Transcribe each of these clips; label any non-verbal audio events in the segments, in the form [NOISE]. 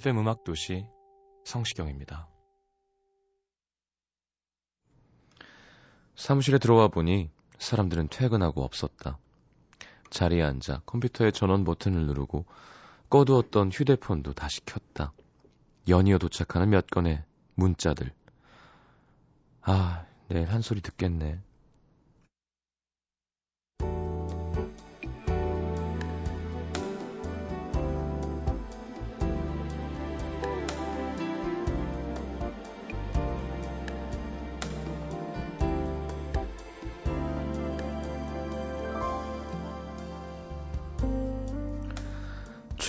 FM 음악 도시 성시경입니다. 사무실에 들어와 보니 사람들은 퇴근하고 없었다. 자리에 앉아 컴퓨터의 전원 버튼을 누르고 꺼두었던 휴대폰도 다시 켰다. 연이어 도착하는 몇 건의 문자들. 아, 내일 한 소리 듣겠네.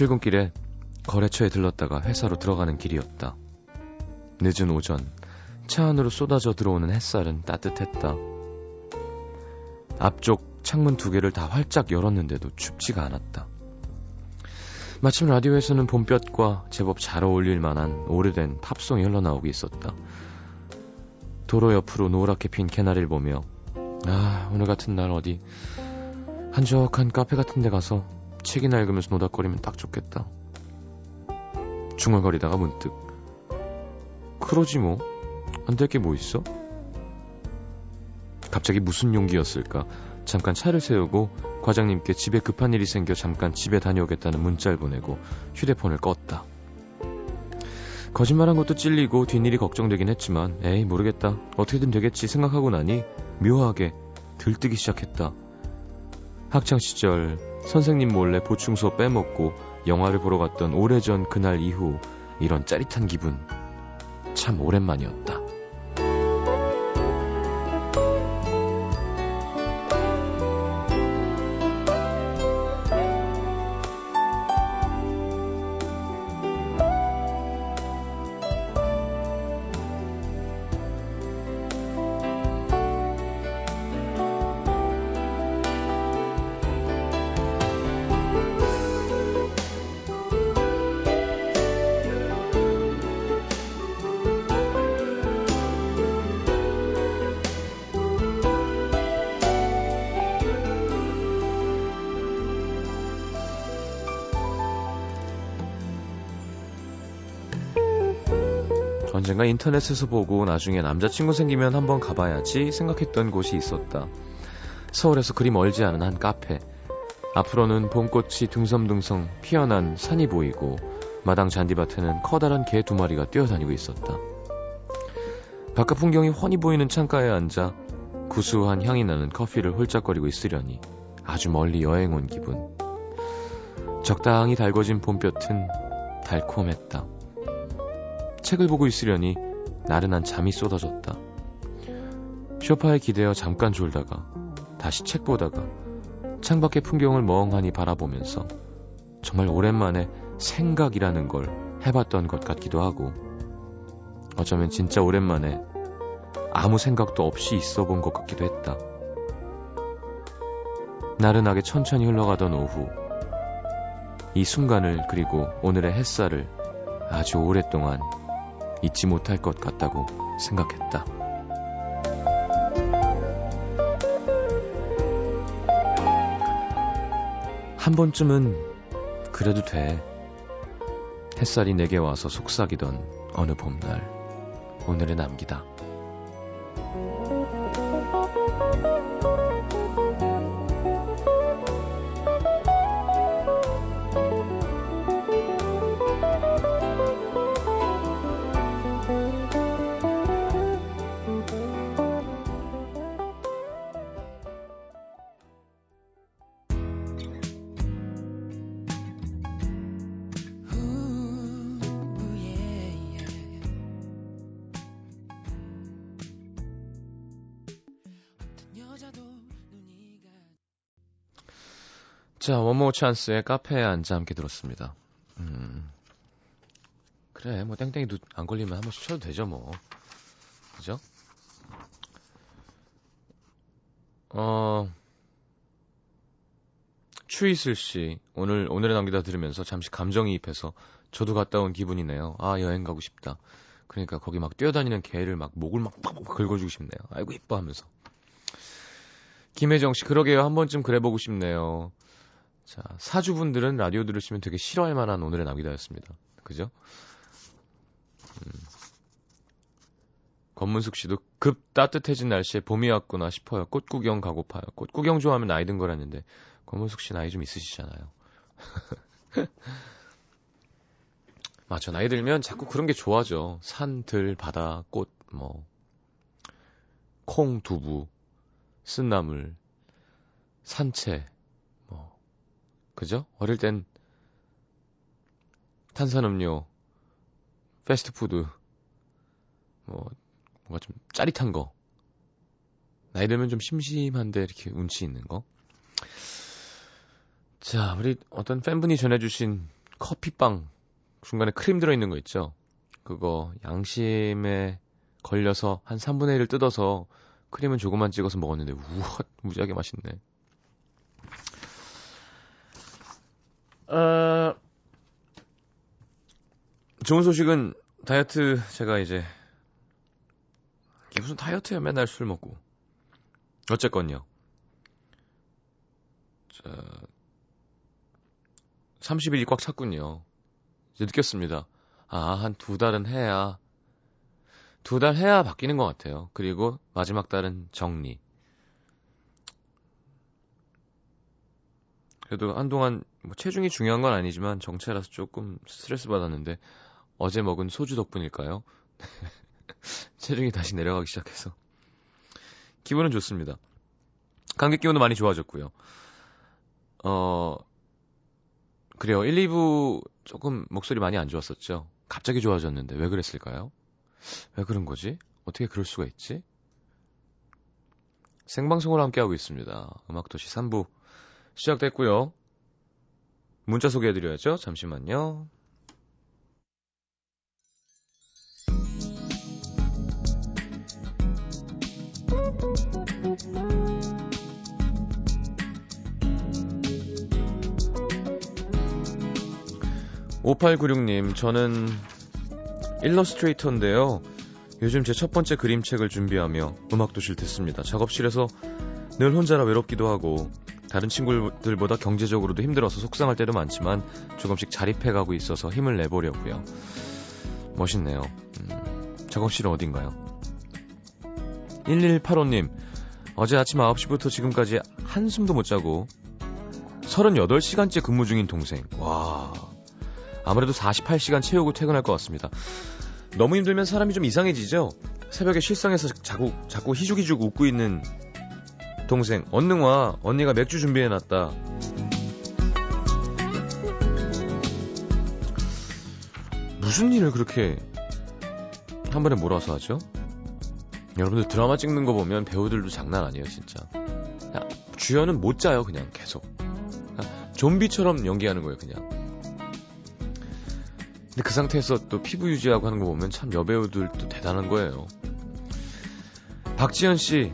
출근길에 거래처에 들렀다가 회사로 들어가는 길이었다. 늦은 오전, 차 안으로 쏟아져 들어오는 햇살은 따뜻했다. 앞쪽 창문 두 개를 다 활짝 열었는데도 춥지가 않았다. 마침 라디오에서는 봄볕과 제법 잘 어울릴 만한 오래된 팝송이 흘러나오고 있었다. 도로 옆으로 노랗게 핀 개나리를 보며 아 오늘 같은 날 어디 한적한 카페 같은 데 가서 책이나 읽으면서 노닥거리면 딱 좋겠다. 중얼거리다가 문득 그러지 뭐. 안 될 게 뭐 있어? 갑자기 무슨 용기였을까? 잠깐 차를 세우고 과장님께 집에 급한 일이 생겨 잠깐 집에 다녀오겠다는 문자를 보내고 휴대폰을 껐다. 거짓말한 것도 찔리고 뒷일이 걱정되긴 했지만 에이 모르겠다. 어떻게든 되겠지 생각하고 나니 묘하게 들뜨기 시작했다. 학창 시절 선생님 몰래 보충 수업 빼먹고 영화를 보러 갔던 오래전 그날 이후 이런 짜릿한 기분 참 오랜만이었다. 언젠가 인터넷에서 보고 나중에 남자친구 생기면 한번 가봐야지 생각했던 곳이 있었다. 서울에서 그리 멀지 않은 한 카페. 앞으로는 봄꽃이 둥성둥성 피어난 산이 보이고 마당 잔디밭에는 커다란 개 두 마리가 뛰어다니고 있었다. 바깥 풍경이 훤히 보이는 창가에 앉아 구수한 향이 나는 커피를 홀짝거리고 있으려니 아주 멀리 여행 온 기분. 적당히 달궈진 봄볕은 달콤했다. 책을 보고 있으려니 나른한 잠이 쏟아졌다. 쇼파에 기대어 잠깐 졸다가 다시 책 보다가 창밖의 풍경을 멍하니 바라보면서 정말 오랜만에 생각이라는 걸 해봤던 것 같기도 하고 어쩌면 진짜 오랜만에 아무 생각도 없이 있어 본 것 같기도 했다. 나른하게 천천히 흘러가던 오후 이 순간을 그리고 오늘의 햇살을 아주 오랫동안 잊지 못할 것 같다고 생각했다. 한 번쯤은 그래도 돼. 햇살이 내게 와서 속삭이던 어느 봄날, 오늘에 남기다. 자, 원모 찬스의 카페에 앉아 함께 들었습니다. 음. 그래, 뭐 땡땡이도 안 걸리면 한 번씩 쳐도 되죠, 뭐. 그죠? 어, 추이슬 씨, 오늘, 오늘의 남기다 들으면서 잠시 감정이입해서 저도 갔다 온 기분이네요. 아, 여행 가고 싶다. 그러니까 거기 막 뛰어다니는 개를 막 목을 막 팍팍 긁어주고 싶네요. 아이고, 이뻐 하면서. 김혜정 씨, 그러게요. 한 번쯤 그래보고 싶네요. 자, 사주분들은 라디오 들으시면 되게 싫어할 만한 오늘의 남기다였습니다. 그죠? 음. 권문숙 씨도 급 따뜻해진 날씨에 봄이 왔구나 싶어요. 꽃 구경 가고파요. 꽃 구경 좋아하면 나이 든 거라는데 권문숙 씨 나이 좀 있으시잖아요. [LAUGHS] 맞죠. 나이 들면 자꾸 그런 게 좋아져. 산, 들, 바다, 꽃, 뭐, 콩, 두부, 쓴나물, 산채, 그죠? 어릴 땐 탄산음료, 패스트푸드, 뭐, 뭔가 좀 짜릿한 거. 나이 들면 좀 심심한데 이렇게 운치 있는 거. 자, 우리 어떤 팬분이 전해주신 커피빵 중간에 크림 들어있는 거 있죠? 그거 양심에 걸려서 한 3분의 1을 뜯어서 크림은 조금만 찍어서 먹었는데 우와 무지하게 맛있네. 어, 좋은 소식은 다이어트 제가 이제 이게 무슨 다이어트야 맨날 술 먹고 어쨌건요. 자, 30일이 꽉 찼군요. 이제 느꼈습니다. 아, 한 두 달은 해야, 두 달 해야 바뀌는 것 같아요. 그리고 마지막 달은 정리. 그래도 한동안 뭐 체중이 중요한 건 아니지만 정체라서 조금 스트레스 받았는데 어제 먹은 소주 덕분일까요? [LAUGHS] 체중이 다시 내려가기 시작해서 기분은 좋습니다. 감기 기운도 많이 좋아졌고요. 어 그래요. 1, 2부 조금 목소리 많이 안 좋았었죠. 갑자기 좋아졌는데 왜 그랬을까요? 왜 그런 거지? 어떻게 그럴 수가 있지? 생방송을 함께하고 있습니다. 음악도시 3부 시작됐고요. 문자 소개해드려야죠. 잠시만요. (5896님) 저는 일러스트레이터인데요 요즘 제 첫 번째 그림책을 준비하며 음악도실 듣습니다 작업실에서 늘 혼자라 외롭기도 하고 다른 친구들보다 경제적으로도 힘들어서 속상할 때도 많지만 조금씩 자립해가고 있어서 힘을 내보려고요. 멋있네요. 음, 작업실은 어딘가요? 1185님, 어제 아침 9시부터 지금까지 한숨도 못 자고 38시간째 근무 중인 동생. 와. 아무래도 48시간 채우고 퇴근할 것 같습니다. 너무 힘들면 사람이 좀 이상해지죠? 새벽에 실성해서 자꾸, 자꾸 희죽희죽 웃고 있는 동생 언능 와 언니가 맥주 준비해놨다. 무슨 일을 그렇게 한 번에 몰아서 하죠? 여러분들 드라마 찍는 거 보면 배우들도 장난 아니에요 진짜. 주연은 못 자요 그냥 계속. 좀비처럼 연기하는 거예요 그냥. 근데 그 상태에서 또 피부 유지하고 하는 거 보면 참 여배우들도 대단한 거예요. 박지현 씨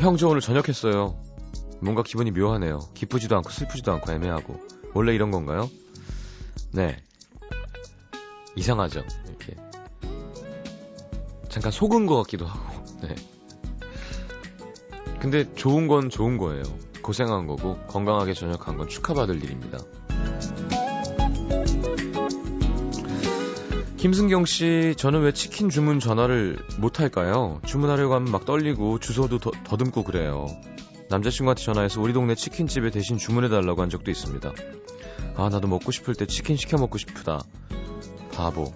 형 저 오늘 저녁했어요. 뭔가 기분이 묘하네요. 기쁘지도 않고 슬프지도 않고 애매하고. 원래 이런 건가요? 네. 이상하죠. 이렇게. 잠깐 속은 것 같기도 하고. [LAUGHS] 네. 근데 좋은 건 좋은 거예요. 고생한 거고 건강하게 저녁한 건 축하받을 일입니다. 김승경 씨, 저는 왜 치킨 주문 전화를 못 할까요? 주문하려고 하면 막 떨리고 주소도 더, 더듬고 그래요. 남자친구한테 전화해서 우리 동네 치킨집에 대신 주문해달라고 한 적도 있습니다. 아, 나도 먹고 싶을 때 치킨 시켜 먹고 싶다. 바보.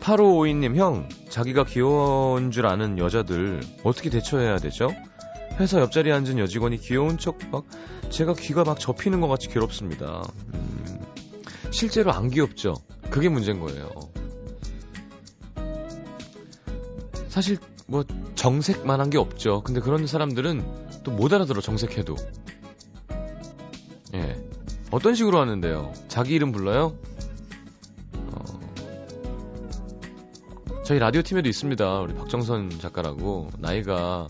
8552님, 형, 자기가 귀여운 줄 아는 여자들 어떻게 대처해야 되죠? 회사 옆자리에 앉은 여직원이 귀여운 척 막 제가 귀가 막 접히는 것 같이 괴롭습니다. 음, 실제로 안 귀엽죠? 그게 문제인 거예요. 사실 뭐 정색만한 게 없죠. 근데 그런 사람들은 또 못 알아들어 정색해도. 예. 어떤 식으로 하는데요? 자기 이름 불러요? 어... 저희 라디오 팀에도 있습니다. 우리 박정선 작가라고 나이가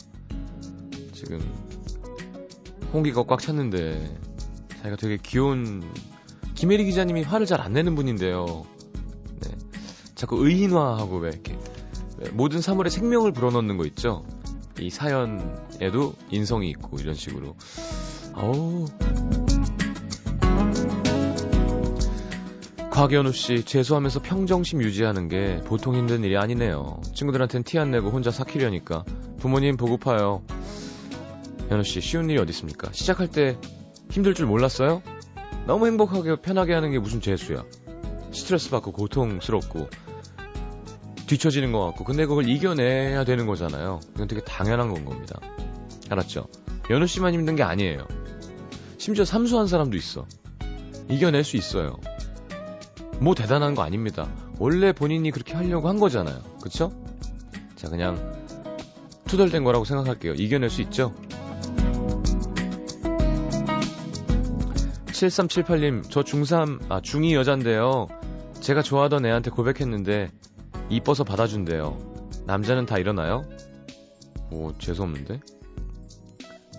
지금 홍기가 꽉 찼는데 자기가 되게 귀여운 김혜리 기자님이 화를 잘 안 내는 분인데요. 네. 자꾸 의인화하고 왜 이렇게 모든 사물에 생명을 불어넣는 거 있죠. 이 사연에도 인성이 있고 이런 식으로. 어우. 곽연우 씨, 재수하면서 평정심 유지하는 게 보통 힘든 일이 아니네요. 친구들한텐 티 안 내고 혼자 삭히려니까. 부모님 보고파요. 연우 씨, 쉬운 일이 어디 있습니까? 시작할 때 힘들 줄 몰랐어요? 너무 행복하게 편하게 하는 게 무슨 재수야. 스트레스 받고 고통스럽고 뒤처지는 것 같고 근데 그걸 이겨내야 되는 거잖아요. 이건 되게 당연한 건 겁니다. 알았죠? 연우 씨만 힘든 게 아니에요. 심지어 삼수한 사람도 있어. 이겨낼 수 있어요. 뭐 대단한 거 아닙니다. 원래 본인이 그렇게 하려고 한 거잖아요. 그쵸? 자, 그냥 투덜된 거라고 생각할게요. 이겨낼 수 있죠? 7378님, 저 중3, 아, 중2 여잔데요. 제가 좋아하던 애한테 고백했는데, 이뻐서 받아준대요. 남자는 다 이러나요? 오, 재수없는데?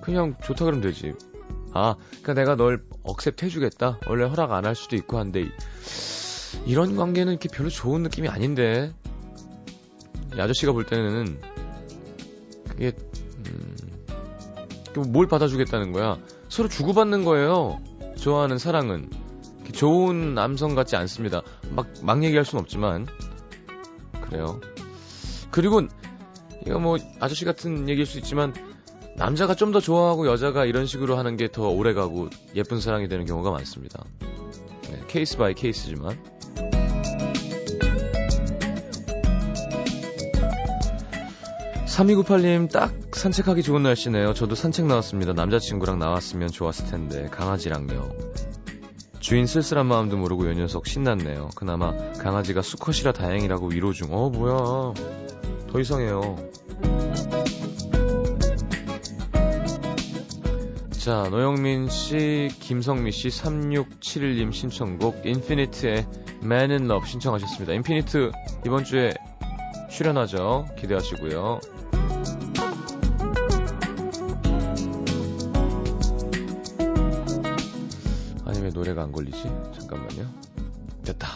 그냥 좋다 그러면 되지. 아, 그니까 내가 널 accept 해주겠다? 원래 허락 안 할 수도 있고 한데, 이런 관계는 이렇게 별로 좋은 느낌이 아닌데. 이 아저씨가 볼 때는, 그게, 음, 뭘 받아주겠다는 거야? 서로 주고받는 거예요. 좋아하는 사랑은 좋은 남성 같지 않습니다. 막, 막 얘기할 순 없지만. 그래요. 그리고, 이거 뭐, 아저씨 같은 얘기일 수 있지만, 남자가 좀 더 좋아하고 여자가 이런 식으로 하는 게 더 오래 가고 예쁜 사랑이 되는 경우가 많습니다. 네, case by case지만. 3298님, 딱 산책하기 좋은 날씨네요. 저도 산책 나왔습니다. 남자친구랑 나왔으면 좋았을 텐데, 강아지랑요. 주인 쓸쓸한 마음도 모르고 요 녀석 신났네요. 그나마 강아지가 수컷이라 다행이라고 위로 중. 어, 뭐야. 더 이상해요. 자, 노영민 씨, 김성미 씨, 3671님 신청곡, 인피니트의 Man in Love 신청하셨습니다. 인피니트 이번 주에 출연하죠. 기대하시고요. 노래가 안 걸리지? 잠깐만요. 됐다.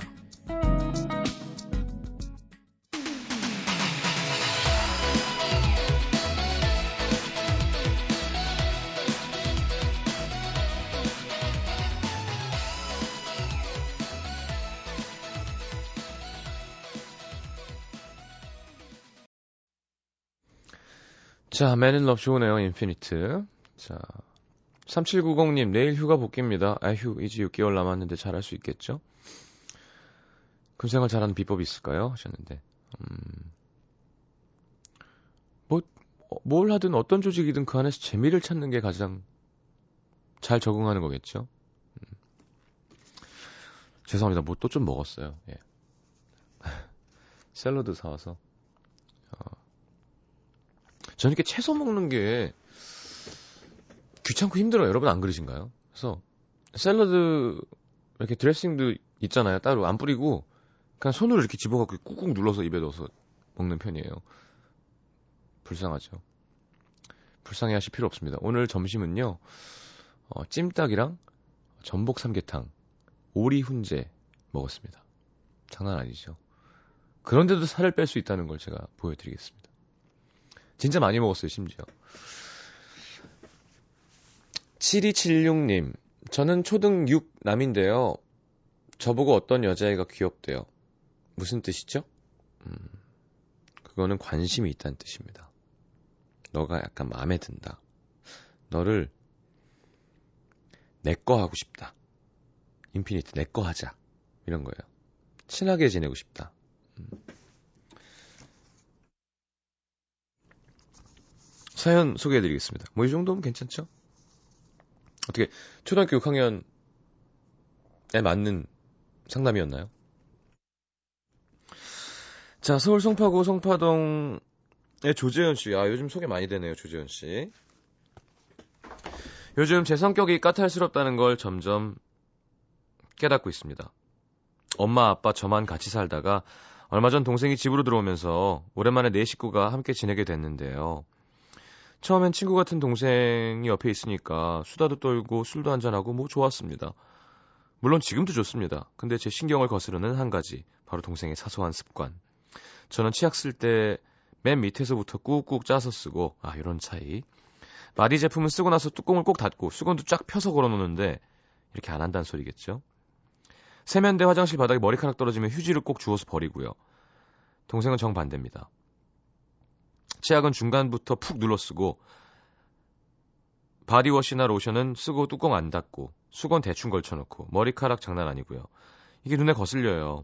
자, 맨인럽 좋으네요, 인피니트. 자, 3790님, 내일 휴가 복귀입니다. 아휴, 이제 6개월 남았는데 잘할 수 있겠죠? 군생활 잘하는 비법이 있을까요? 하셨는데, 음, 뭐, 어, 뭘 하든 어떤 조직이든 그 안에서 재미를 찾는 게 가장 잘 적응하는 거겠죠? 음. 죄송합니다. 뭐 또 좀 먹었어요. 예. [LAUGHS] 샐러드 사와서. 어. 저는 이렇게 채소 먹는 게 귀찮고 힘들어요. 여러분 안 그러신가요? 그래서 샐러드 이렇게 드레싱도 있잖아요. 따로 안 뿌리고 그냥 손으로 이렇게 집어갖고 꾹꾹 눌러서 입에 넣어서 먹는 편이에요. 불쌍하죠. 불쌍해 하실 필요 없습니다. 오늘 점심은요, 어, 찜닭이랑 전복 삼계탕, 오리 훈제 먹었습니다. 장난 아니죠. 그런데도 살을 뺄 수 있다는 걸 제가 보여드리겠습니다. 진짜 많이 먹었어요, 심지어. 7276님, 저는 초등 6 남인데요. 저보고 어떤 여자애가 귀엽대요. 무슨 뜻이죠? 음, 그거는 관심이 있다는 뜻입니다. 너가 약간 마음에 든다. 너를 내 거 하고 싶다. 인피니트 내 거 하자. 이런 거예요. 친하게 지내고 싶다. 음. 사연 소개해드리겠습니다. 뭐 이 정도면 괜찮죠? 어떻게 초등학교 6학년에 맞는 상담이었나요? 자, 서울 송파구 송파동 네, 조재현 씨. 아, 요즘 소개 많이 되네요, 조재현 씨. 요즘 제 성격이 까탈스럽다는 걸 점점 깨닫고 있습니다. 엄마, 아빠, 저만 같이 살다가 얼마 전 동생이 집으로 들어오면서 오랜만에 네 식구가 함께 지내게 됐는데요. 처음엔 친구 같은 동생이 옆에 있으니까 수다도 떨고 술도 한잔하고 뭐 좋았습니다. 물론 지금도 좋습니다. 근데 제 신경을 거스르는 한 가지, 바로 동생의 사소한 습관. 저는 치약 쓸 때 맨 밑에서부터 꾹꾹 짜서 쓰고, 아, 이런 차이. 바디 제품은 쓰고 나서 뚜껑을 꼭 닫고 수건도 쫙 펴서 걸어 놓는데, 이렇게 안 한다는 소리겠죠? 세면대 화장실 바닥에 머리카락 떨어지면 휴지를 꼭 주워서 버리고요. 동생은 정반대입니다. 치약은 중간부터 푹 눌러 쓰고 바디워시나 로션은 쓰고 뚜껑 안 닫고 수건 대충 걸쳐놓고 머리카락 장난 아니고요. 이게 눈에 거슬려요.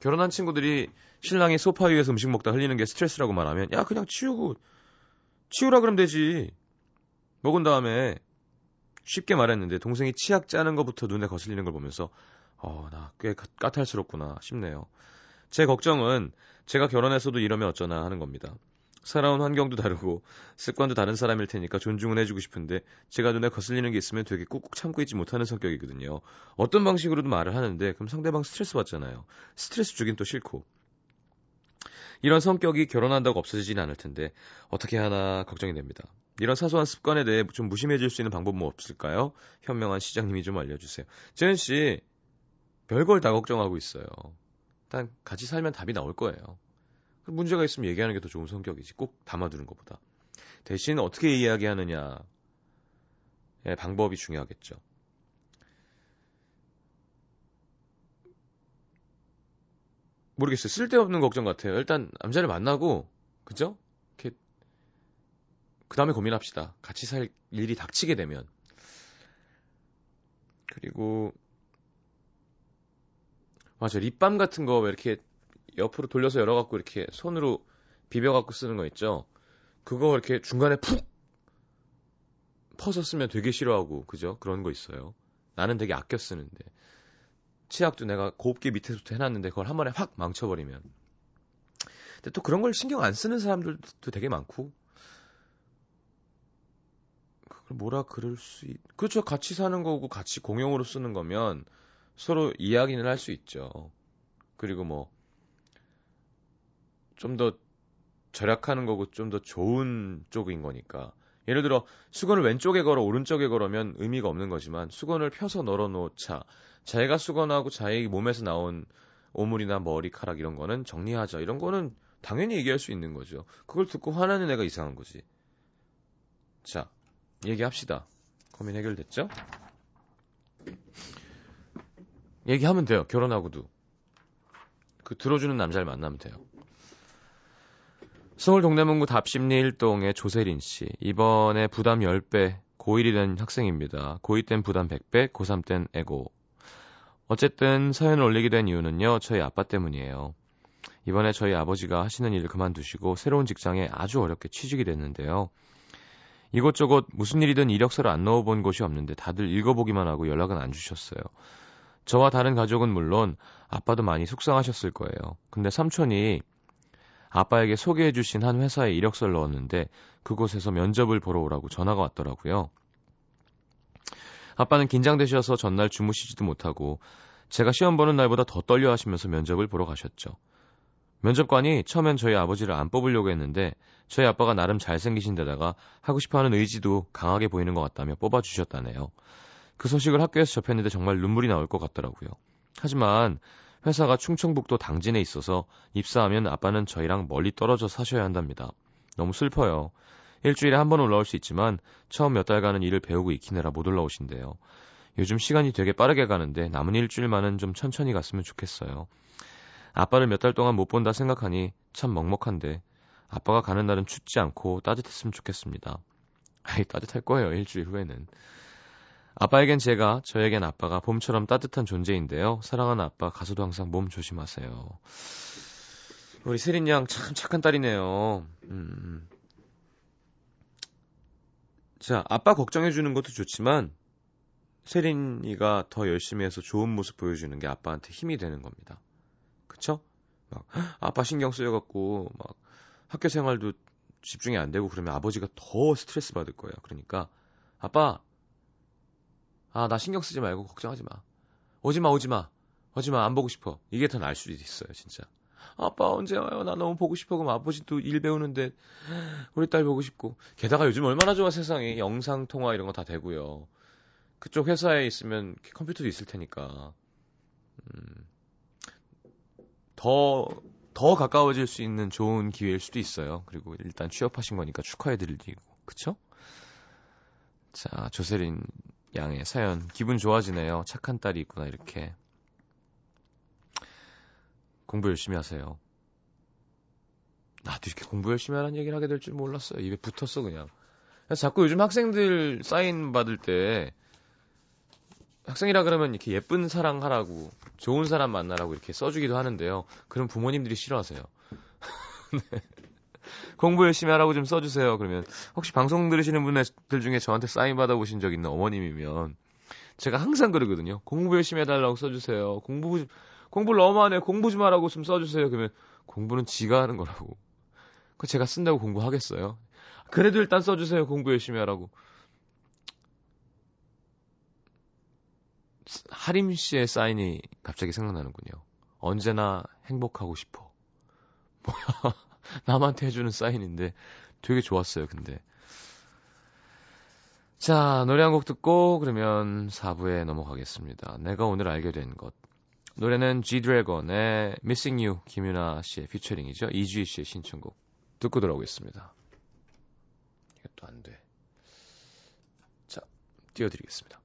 결혼한 친구들이 신랑이 소파 위에서 음식 먹다 흘리는 게 스트레스라고 말하면 야 그냥 치우고 치우라 그러면 되지. 먹은 다음에 쉽게 말했는데 동생이 치약 짜는 것부터 눈에 거슬리는 걸 보면서 어, 나 꽤 까탈스럽구나 싶네요. 제 걱정은 제가 결혼해서도 이러면 어쩌나 하는 겁니다. 살아온 환경도 다르고 습관도 다른 사람일 테니까 존중은 해주고 싶은데 제가 눈에 거슬리는 게 있으면 되게 꾹꾹 참고 있지 못하는 성격이거든요. 어떤 방식으로도 말을 하는데 그럼 상대방 스트레스 받잖아요. 스트레스 주긴 또 싫고. 이런 성격이 결혼한다고 없어지진 않을 텐데 어떻게 하나 걱정이 됩니다. 이런 사소한 습관에 대해 좀 무심해질 수 있는 방법 뭐 없을까요? 현명한 시장님이 좀 알려주세요. 재현 씨, 별걸 다 걱정하고 있어요. 일단 같이 살면 답이 나올 거예요. 문제가 있으면 얘기하는 게 더 좋은 성격이지. 꼭 담아두는 것보다. 대신 어떻게 이야기하느냐. 의 방법이 중요하겠죠. 모르겠어요. 쓸데없는 걱정 같아요. 일단 남자를 만나고, 그죠? 그 다음에 고민합시다. 같이 살 일이 닥치게 되면. 그리고, 맞아. 립밤 같은 거 왜 이렇게 옆으로 돌려서 열어갖고 이렇게 손으로 비벼갖고 쓰는 거 있죠. 그거 이렇게 중간에 푹 퍼서 쓰면 되게 싫어하고 그죠? 그런 거 있어요. 나는 되게 아껴 쓰는데 치약도 내가 곱게 밑에서부터 해놨는데 그걸 한 번에 확 망쳐버리면. 근데 또 그런 걸 신경 안 쓰는 사람들도 되게 많고. 그걸 뭐라 그럴 수 있... 그렇죠. 같이 사는 거고 같이 공용으로 쓰는 거면 서로 이야기는 할 수 있죠. 그리고 뭐 좀 더 절약하는 거고 좀 더 좋은 쪽인 거니까. 예를 들어 수건을 왼쪽에 걸어 오른쪽에 걸으면 의미가 없는 거지만 수건을 펴서 널어 놓자. 자기가 수건하고 자기 몸에서 나온 오물이나 머리카락 이런 거는 정리하자. 이런 거는 당연히 얘기할 수 있는 거죠. 그걸 듣고 화나는 애가 이상한 거지. 자, 얘기합시다. 고민 해결됐죠? 얘기하면 돼요. 결혼하고도. 그 들어주는 남자를 만나면 돼요. 서울 동대문구 답심리 1동의 조세린 씨. 이번에 부담 10배, 고1이 된 학생입니다. 고2 땐 부담 100배, 고3 땐 에고. 어쨌든 사연을 올리게 된 이유는요, 저희 아빠 때문이에요. 이번에 저희 아버지가 하시는 일을 그만두시고 새로운 직장에 아주 어렵게 취직이 됐는데요. 이곳저곳 무슨 일이든 이력서를 안 넣어본 곳이 없는데 다들 읽어보기만 하고 연락은 안 주셨어요. 저와 다른 가족은 물론 아빠도 많이 속상하셨을 거예요. 근데 삼촌이 아빠에게 소개해 주신 한 회사에 이력서를 넣었는데 그곳에서 면접을 보러 오라고 전화가 왔더라고요. 아빠는 긴장되셔서 전날 주무시지도 못하고 제가 시험 보는 날보다 더 떨려 하시면서 면접을 보러 가셨죠. 면접관이 처음엔 저희 아버지를 안 뽑으려고 했는데 저희 아빠가 나름 잘생기신 데다가 하고 싶어하는 의지도 강하게 보이는 것 같다며 뽑아주셨다네요. 그 소식을 학교에서 접했는데 정말 눈물이 나올 것 같더라고요. 하지만 회사가 충청북도 당진에 있어서 입사하면 아빠는 저희랑 멀리 떨어져 사셔야 한답니다. 너무 슬퍼요. 일주일에 한 번 올라올 수 있지만 처음 몇 달간은 일을 배우고 익히느라 못 올라오신대요. 요즘 시간이 되게 빠르게 가는데 남은 일주일만은 좀 천천히 갔으면 좋겠어요. 아빠를 몇 달 동안 못 본다 생각하니 참 먹먹한데 아빠가 가는 날은 춥지 않고 따뜻했으면 좋겠습니다. 아이 따뜻할 거예요 일주일 후에는. 아빠에겐 제가, 저에겐 아빠가 봄처럼 따뜻한 존재인데요. 사랑하는 아빠, 가서도 항상 몸 조심하세요. 우리 세린 양 참 착한 딸이네요. 음. 자, 아빠 걱정해주는 것도 좋지만, 세린이가 더 열심히 해서 좋은 모습 보여주는 게 아빠한테 힘이 되는 겁니다. 그쵸? 막, 아빠 신경 쓰여갖고, 막, 학교 생활도 집중이 안 되고 그러면 아버지가 더 스트레스 받을 거예요. 그러니까 아빠 아 나 신경 쓰지 말고 걱정하지 마. 오지 마 오지 마. 오지 마. 안 보고 싶어. 이게 더 나을 수도 있어요, 진짜. 아빠 언제 와요? 나 너무 보고 싶어. 그럼 아버지도 일 배우는데 우리 딸 보고 싶고. 게다가 요즘 얼마나 좋아 세상에 영상 통화 이런 거 다 되고요. 그쪽 회사에 있으면 컴퓨터도 있을 테니까. 음, 더, 더 가까워질 수 있는 좋은 기회일 수도 있어요. 그리고 일단 취업하신 거니까 축하해 드리고. 그쵸? 자, 조세린 양의 사연. 기분 좋아지네요. 착한 딸이 있구나, 이렇게. 공부 열심히 하세요. 나도 이렇게 공부 열심히 하라는 얘기를 하게 될 줄 몰랐어요. 입에 붙었어, 그냥. 자꾸 요즘 학생들 사인 받을 때 학생이라 그러면 이렇게 예쁜 사랑 하라고 좋은 사람 만나라고 이렇게 써주기도 하는데요. 그럼 부모님들이 싫어하세요. [LAUGHS] 네. 공부 열심히 하라고 좀 써주세요. 그러면 혹시 방송 들으시는 분들 중에 저한테 사인 받아보신 적 있는 어머님이면 제가 항상 그러거든요. 공부 열심히 해달라고 써주세요. 공부 공부를 너무 하네. 공부 좀 하라고 좀 써주세요. 그러면 공부는 지가 하는 거라고. 그 제가 쓴다고 공부하겠어요? 그래도 일단 써주세요. 공부 열심히 하라고. 하림 씨의 사인이 갑자기 생각나는군요. 언제나 행복하고 싶어. 뭐야. [LAUGHS] 남한테 해주는 사인인데 되게 좋았어요, 근데. 자, 노래 한 곡 듣고 그러면 4부에 넘어가겠습니다. 내가 오늘 알게 된 것. 노래는 G-Dragon의 Missing You 김윤아 씨의 피처링이죠. 이주희 씨의 신청곡 듣고 돌아오겠습니다. 이것도 안 돼. 자, 띄워드리겠습니다.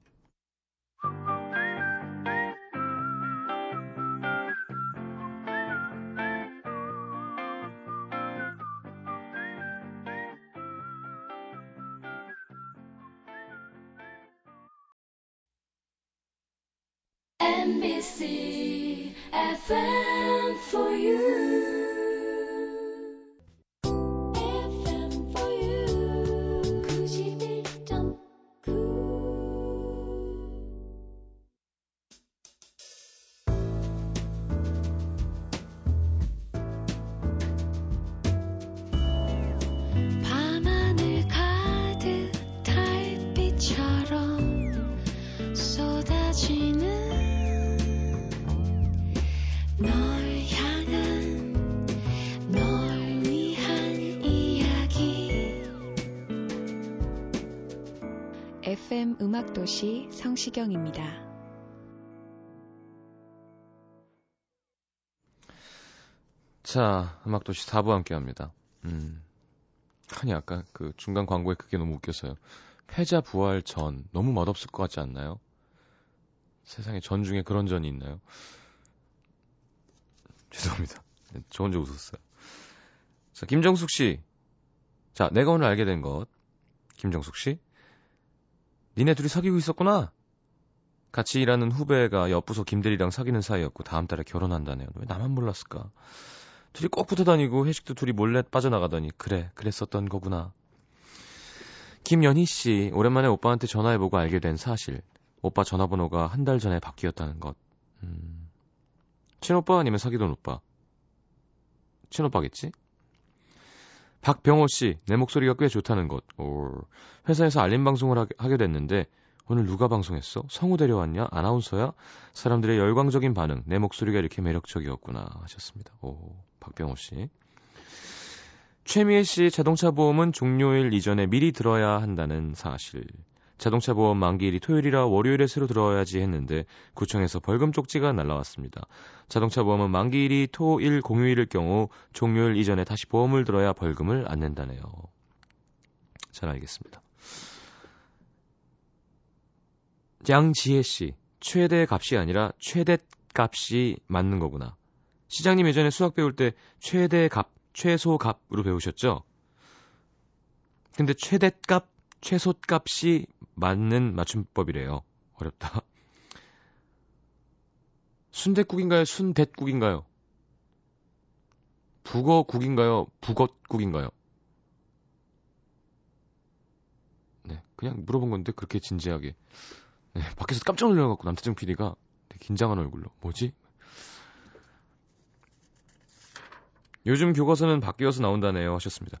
NBC FM for you. 도시 성시경입니다. 자, 음악도시 4부 함께 합니다. 음. 아니, 아까 그 중간 광고에 그게 너무 웃겨서요. 패자 부활 전. 너무 맛없을 것 같지 않나요? 세상에 전 중에 그런 전이 있나요? [LAUGHS] 죄송합니다. 저 혼자 웃었어요. 자, 김정숙 씨. 자, 내가 오늘 알게 된 것. 김정숙 씨. 니네 둘이 사귀고 있었구나. 같이 일하는 후배가 옆부서 김대리랑 사귀는 사이였고 다음 달에 결혼한다네요. 왜 나만 몰랐을까? 둘이 꼭 붙어 다니고 회식도 둘이 몰래 빠져나가더니 그래 그랬었던 거구나. 김연희 씨 오랜만에 오빠한테 전화해보고 알게 된 사실. 오빠 전화번호가 한 달 전에 바뀌었다는 것. 음. 친오빠 아니면 사귀던 오빠? 친오빠겠지? 박병호 씨, 내 목소리가 꽤 좋다는 것. 오, 회사에서 알림 방송을 하게, 됐는데 오늘 누가 방송했어? 성우 데려왔냐? 아나운서야? 사람들의 열광적인 반응. 내 목소리가 이렇게 매력적이었구나 하셨습니다. 오, 박병호 씨. 최미애 씨 자동차 보험은 종료일 이전에 미리 들어야 한다는 사실. 자동차 보험 만기일이 토요일이라 월요일에 새로 들어야지 했는데 구청에서 벌금 쪽지가 날라왔습니다. 자동차 보험은 만기일이 토, 일, 공휴일일 경우 종료일 이전에 다시 보험을 들어야 벌금을 안 낸다네요. 잘 알겠습니다. 양지혜 씨, 최대 값이 아니라 최대 값이 맞는 거구나. 시장님 예전에 수학 배울 때 최대 값, 최소 값으로 배우셨죠? 근데 최대 값, 최소 값이 맞는 맞춤법이래요. 어렵다. 순대국인가요? 순댓국인가요? 북어국인가요? 북엇국인가요? 네, 그냥 물어본 건데 그렇게 진지하게. 네, 밖에서 깜짝 놀라갖고 남태정 PD가 긴장한 얼굴로 뭐지? 요즘 교과서는 바뀌어서 나온다네요 하셨습니다.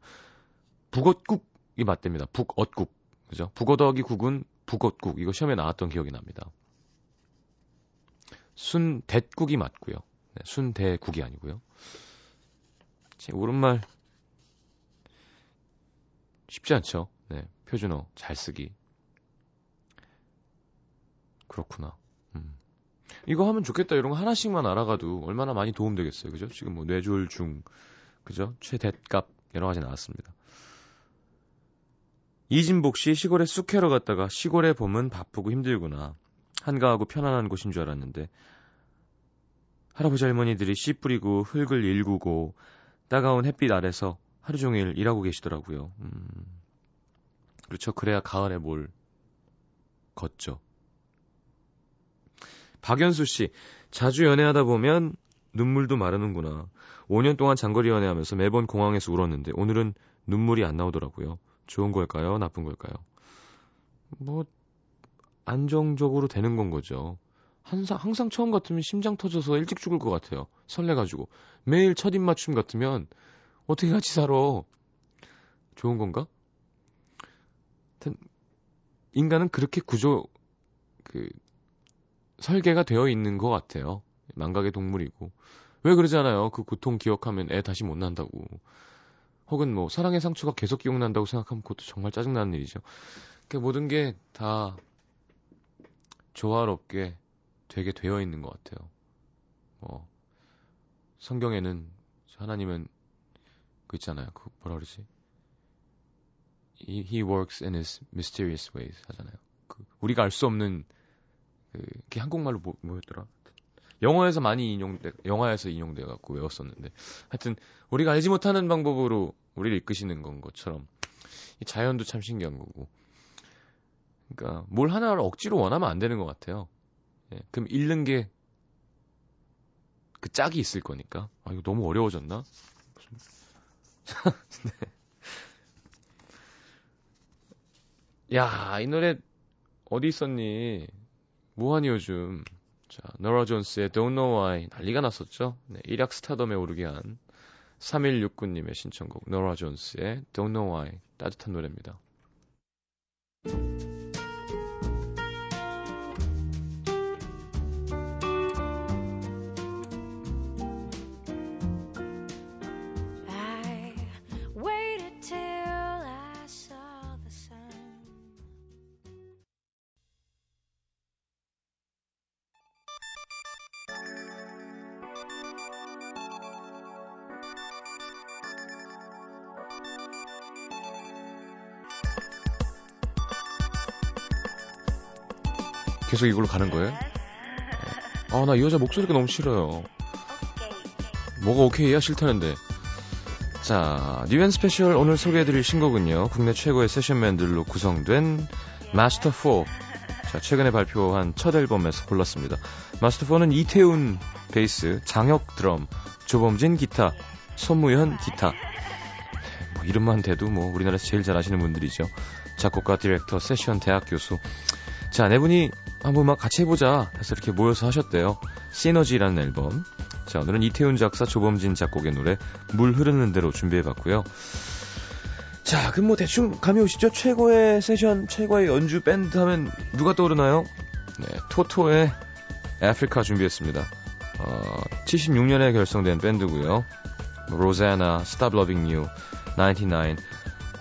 북엇국이 맞답니다. 북엇국. 그죠? 북어더기 국은 북엇국. 이거 시험에 나왔던 기억이 납니다. 순대국이 맞고요. 네, 순대국이 아니고요. 제 오른말 쉽지 않죠. 네, 표준어 잘 쓰기. 그렇구나. 음. 이거 하면 좋겠다 이런 거 하나씩만 알아가도 얼마나 많이 도움되겠어요. 그죠? 지금 뭐 뇌졸 중, 그죠? 최대값 여러 가지 나왔습니다. 이진복 씨 시골에 쑥캐러 갔다가 시골에 봄은 바쁘고 힘들구나. 한가하고 편안한 곳인 줄 알았는데 할아버지 할머니들이 씨 뿌리고 흙을 일구고 따가운 햇빛 아래서 하루 종일 일하고 계시더라고요. 음, 그렇죠. 그래야 가을에 뭘 걷죠. 박연수 씨, 자주 연애하다 보면 눈물도 마르는구나. 5년 동안 장거리 연애하면서 매번 공항에서 울었는데 오늘은 눈물이 안 나오더라고요. 좋은 걸까요? 나쁜 걸까요? 뭐 안정적으로 되는 건 거죠. 항상, 항상 처음 같으면 심장 터져서 일찍 죽을 것 같아요. 설레가지고. 매일 첫 입맞춤 같으면 어떻게 같이 살아? 좋은 건가? 인간은 그렇게 구조, 그, 설계가 되어 있는 것 같아요. 망각의 동물이고. 왜 그러잖아요. 그 고통 기억하면 애 다시 못 난다고. 혹은 뭐 사랑의 상처가 계속 기억난다고 생각하면 그것도 정말 짜증나는 일이죠. 그 모든 게 다 조화롭게 되게 되어 있는 것 같아요. 뭐 성경에는 하나님은 그 있잖아요. 그 뭐라 그러지? He, he works in his mysterious ways 하잖아요. 그 우리가 알 수 없는 그, 그게 한국말로 뭐, 뭐였더라? 영어에서 많이 인용돼, 영화에서 인용돼 갖고 외웠었는데, 하여튼 우리가 알지 못하는 방법으로 우리를 이끄시는 건 것처럼 이 자연도 참 신기한 거고. 그러니까 뭘 하나를 억지로 원하면 안 되는 것 같아요. 예, 그럼 잃는 게 그 짝이 있을 거니까. 아 이거 너무 어려워졌나? [LAUGHS] 네. 야, 이 노래 어디 있었니? 뭐하니 요즘? 자, 노라 존스의 Don't Know Why 난리가 났었죠. 네, 일약 스타덤에 오르게 한 3169님의 신청곡 노라 존스의 Don't Know Why 따뜻한 노래입니다. 계속 이걸로 가는 거예요? 아, 나 이 여자 목소리가 너무 싫어요. 뭐가 오케이야? 싫다는데. 자, New and Special 오늘 소개해드릴 신곡은요. 국내 최고의 세션맨들로 구성된 마스터 4. 자, 최근에 발표한 첫 앨범에서 골랐습니다. 마스터 4는 이태훈 베이스, 장혁 드럼, 조범진 기타, 손무현 기타. 뭐 이름만 대도 뭐 우리나라에서 제일 잘 아시는 분들이죠. 작곡가, 디렉터, 세션 대학 교수. 자, 네 분이 한번 막 같이 해보자 해서 이렇게 모여서 하셨대요. 시너지라는 앨범. 자, 오늘은 이태훈 작사, 조범진 작곡의 노래 물 흐르는 대로 준비해봤고요. 자, 그럼 뭐 대충 감이 오시죠? 최고의 세션, 최고의 연주 밴드 하면 누가 떠오르나요? 네, 토토의 아프리카 준비했습니다. 어, 76년에 결성된 밴드고요. 로자나, Stop Loving You, 99,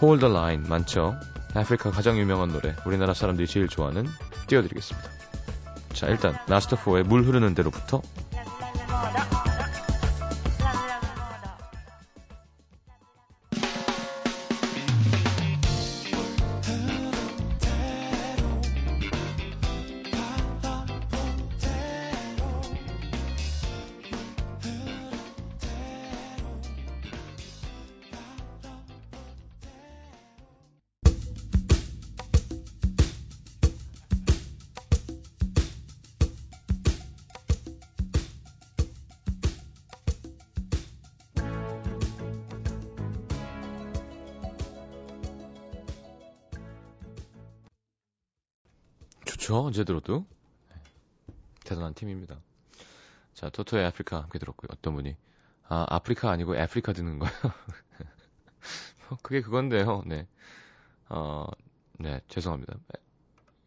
Hold the Line 많죠. 아프리카 가장 유명한 노래, 우리나라 사람들이 제일 좋아하는 띄워드리겠습니다. 자, 일단 라스트4의 물 흐르는 대로부터 자, 토토의 아프리카 함께 들었고요. 어떤 분이. 아, 아프리카 아니고 아프리카 듣는 거예요. [LAUGHS] 그게 그건데요. 네. 어, 네, 죄송합니다.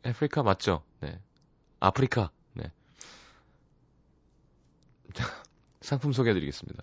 아프리카 맞죠? 네. 아프리카. 네. [LAUGHS] 상품 소개해 드리겠습니다.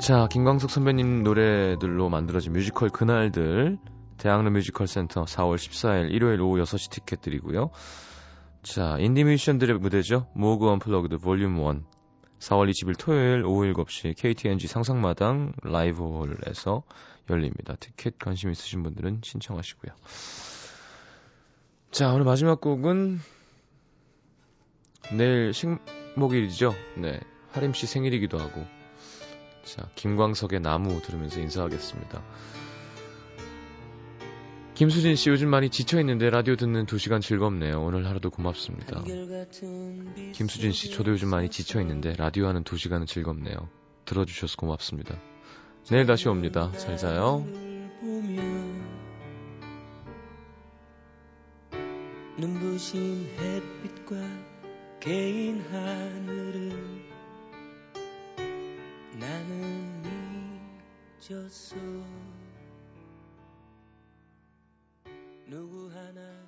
자, 김광석 선배님 노래들로 만들어진 뮤지컬 그날들 대학로 뮤지컬 센터 4월 14일 일요일 오후 6시 티켓 드리고요. 자, 인디 뮤지션들의 무대죠. 모그 Unplugged 볼륨 1 4월 20일 토요일 오후 7시 KT&G 상상마당 라이브홀에서 열립니다. 티켓 관심 있으신 분들은 신청하시고요. 자, 오늘 마지막 곡은 내일 식목일이죠. 네. 하림 씨 생일이기도 하고 자, 김광석의 나무 들으면서 인사하겠습니다. 김수진 씨 요즘 많이 지쳐 있는데 라디오 듣는 2시간 즐겁네요. 오늘 하루도 고맙습니다. 김수진 씨 저도 요즘 많이 지쳐 있는데 라디오 하는 2시간은 즐겁네요. 들어주셔서 고맙습니다. 내일 다시 옵니다. 잘 자요. 눈부신 햇빛과 개인 하늘을 나는 잊었어. 누구 하나